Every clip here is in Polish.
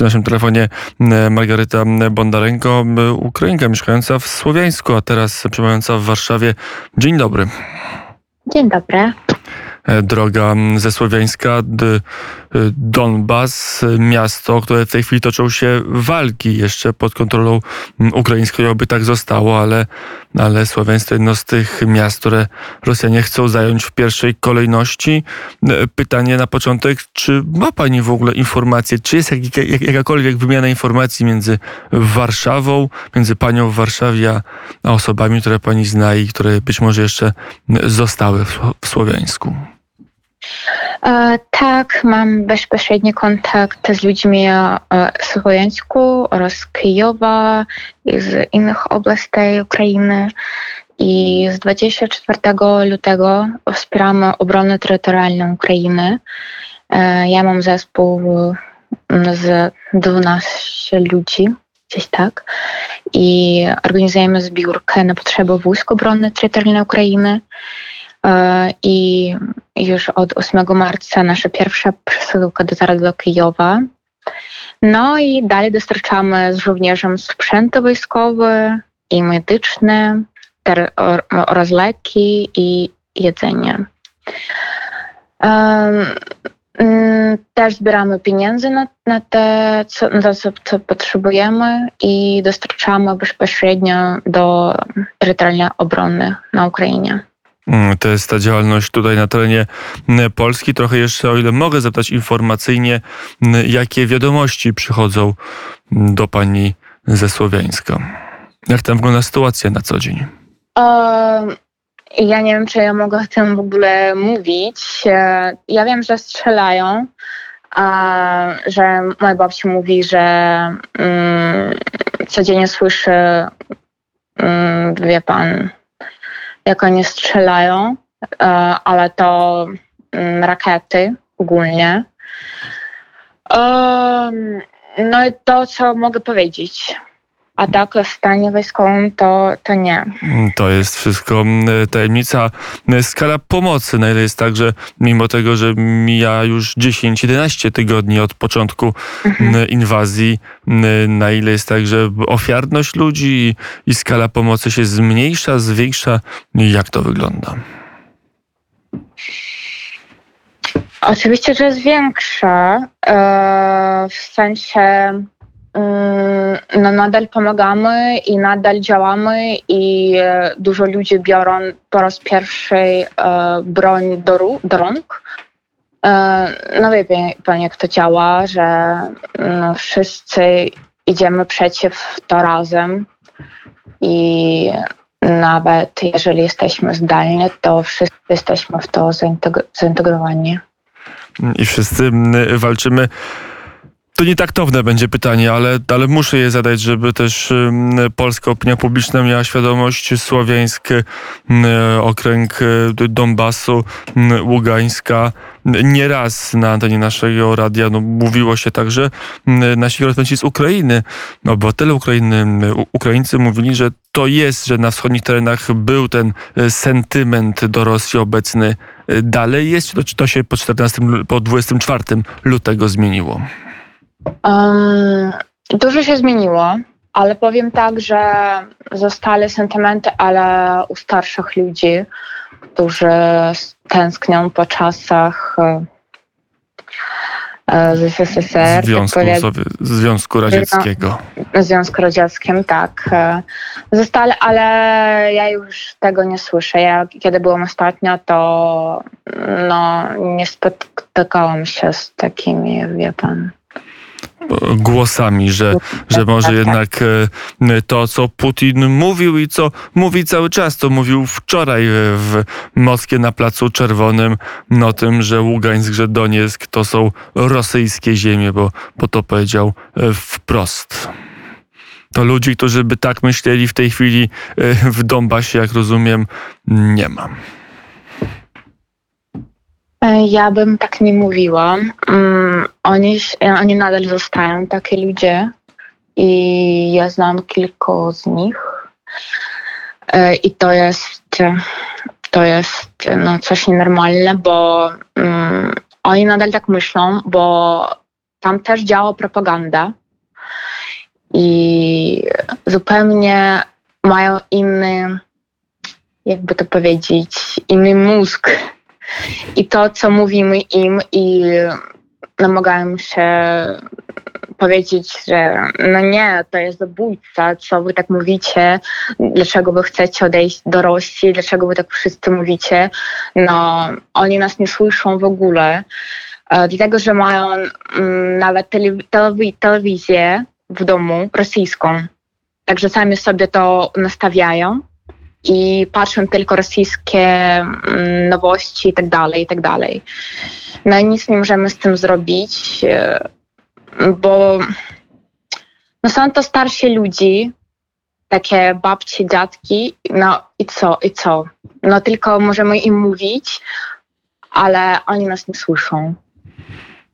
Przy naszym telefonie Margaryta Bondarenko, Ukrainka mieszkająca w Słowiańsku, a teraz przebywająca w Warszawie. Dzień dobry. Dzień dobry. E, droga ze Słowiańska, e, Donbas, miasto, które w tej chwili toczą się walki jeszcze pod kontrolą ukraińską, aby tak zostało, ale, ale Słowiańsk to jedno z tych miast, które Rosjanie chcą zająć w pierwszej kolejności. E, pytanie na początek, czy ma Pani w ogóle informacje, czy jest jak, jak, jakakolwiek wymiana informacji między Warszawą, między Panią w Warszawie, a osobami, które Pani zna i które być może jeszcze zostały w, w Słowiańsku? E, tak, mam bezpośredni kontakt z ludźmi e, z Słowiańsku oraz Kijowa i z innych oblasti Ukrainy. I z 24 lutego wspieramy obronę terytorialną Ukrainy. E, ja mam zespół z 12 ludzi, gdzieś tak. I organizujemy zbiórkę na potrzeby wojsk obrony terytorialnej Ukrainy. E, I już od 8 marca nasza pierwsza przesyłka dotarła do Kijowa. No i dalej dostarczamy z żołnierzom sprzęty wojskowe i medyczne oraz leki i jedzenie. Mm, też zbieramy pieniądze na, na, te, co, na to, co, co potrzebujemy i dostarczamy bezpośrednio do terytorialnej obrony na Ukrainie. Mm, to jest ta działalność tutaj na terenie mm, Polski. Trochę jeszcze, o ile mogę zapytać informacyjnie, mm, jakie wiadomości przychodzą do pani ze Słowiańska? Jak tam wygląda sytuacja na co dzień? ja nie wiem, czy ja mogę o tym w ogóle mówić. E, ja wiem, że strzelają, że moja babcia mówi, że codziennie słyszy, um, wie pan, jak oni strzelają, e, ale to mm, rakiety ogólnie. No i to, co mogę powiedzieć. A tak w stanie wojskowym to, to nie. To jest wszystko mm, tajemnica. Skala pomocy, na ile jest tak, że mimo tego, że mija już 10-11 tygodni od początku mhm. Mm, inwazji, mm, na ile jest tak, że ofiarność ludzi i, skala pomocy się zmniejsza, zwiększa, jak to wygląda? Oczywiście, że jest większa. E, w sensie no nadal pomagamy i nadal działamy i e, dużo ludzi biorą po raz pierwszy e, broń do, do rąk. E, no wie pan, jak to działa, że no, wszyscy idziemy przeciw to razem i nawet jeżeli jesteśmy zdalnie, to wszyscy jesteśmy w to zintegrowani. I wszyscy walczymy to nietaktowne będzie pytanie, ale, ale muszę je zadać, żeby też polska opinia publiczna miała świadomość słowiańsk, okręg y, Donbasu, Ługańska. Nieraz na antenie naszego radia no, mówiło się także, nasi korespondenci z Ukrainy, obywatele Ukrainy, Ukraińcy mówili, że to jest, że na wschodnich terenach był ten y, sentyment do Rosji obecny. Y, dalej jest, czy to, czy to się po 14, po 24 lutego zmieniło? Um, dużo się zmieniło, ale powiem tak, że zostały sentymenty, ale u starszych ludzi, którzy tęsknią po czasach e, z SSSR. Związku, tak sobie, Związku Radzieckiego. Związku Radzieckim, tak. Zostali, ale ja już tego nie słyszę. Ja, kiedy byłam ostatnio, to no, nie spotykałam się z takimi, wie pan, głosami, że, że może jednak e, to, co Putin mówił i co mówi cały czas, to mówił wczoraj w Moskwie na Placu Czerwonym o tym, że Ługańsk, że Donieck to są rosyjskie ziemie, bo, bo to powiedział e, wprost. To ludzi, którzy by tak myśleli w tej chwili e, w Donbasie, jak rozumiem, nie ma. E, ja bym tak nie mówiła. Um, oni, oni nadal zostają takie ludzie i ja znam kilku z nich. E, I to jest, to jest no, coś nienormalne, bo um, oni nadal tak myślą, bo tam też działa propaganda i zupełnie mają inny, jakby to powiedzieć, inny mózg. I to, co mówimy im i namagają się powiedzieć, że no nie, to jest zabójca, co wy tak mówicie, dlaczego wy chcecie odejść do Rosji, dlaczego wy tak wszyscy mówicie, no oni nas nie słyszą w ogóle, e, dlatego, że mają mm, nawet telewi- telewi- telewizję w domu rosyjską, także sami sobie to nastawiają i patrzą tylko rosyjskie mm, nowości i tak dalej, i tak dalej. No i nic nie możemy z tym zrobić, e, bo no są to starsi ludzi, takie babcie, dziadki, no i co, i co? No tylko możemy im mówić, ale oni nas nie słyszą.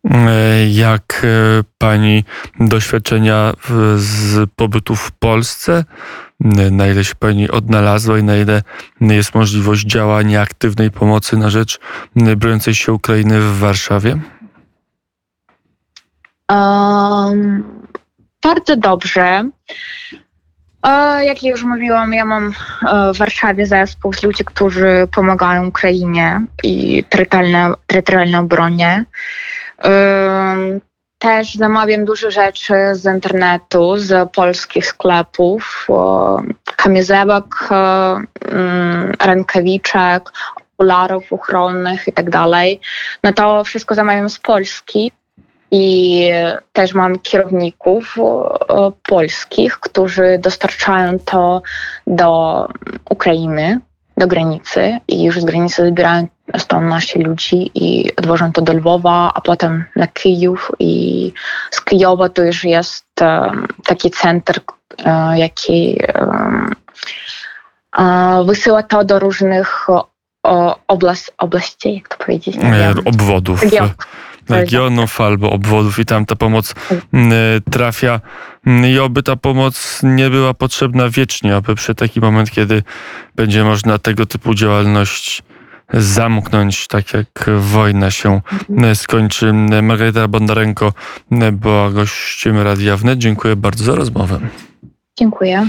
E, Jak e, pani doświadczenia z pobytu w Polsce? E, Na ile się pani odnalazła i na ile jest możliwość działania aktywnej pomocy na rzecz broniącej się Ukrainy w Warszawie? Um, bardzo dobrze. Jak już mówiłam, ja mam w Warszawie zespół z ludzi, którzy pomagają Ukrainie i terytorialnej terytorialnej obronie. Też zamawiam dużo rzeczy z internetu, z polskich sklepów, kamizelek, e, mm, rękawiczek, okularów ochronnych itd. Tak no to wszystko zamawiam z Polski i też mam kierowników e, polskich, którzy dostarczają to do Ukrainy, do granicy i już z granicy zbierają 112 ludzi i odwożono to do Lwowa, a potem na Kijów i z Kijowa to już jest taki centr, e, jaki wysyła to do różnych oblast, oblasti, jak to powiedzieć? E, obwodów. Regionów. albo obwodów i tam ta pomoc trafia i oby ta pomoc nie była potrzebna wiecznie, aby przy taki moment, kiedy będzie można tego typu działalność zamknąć, tak jak wojna się mm, skończy. Margarita Bondarenko mm, była gościem Radia Wnet. Dziękuję bardzo za rozmowę. Dziękuję.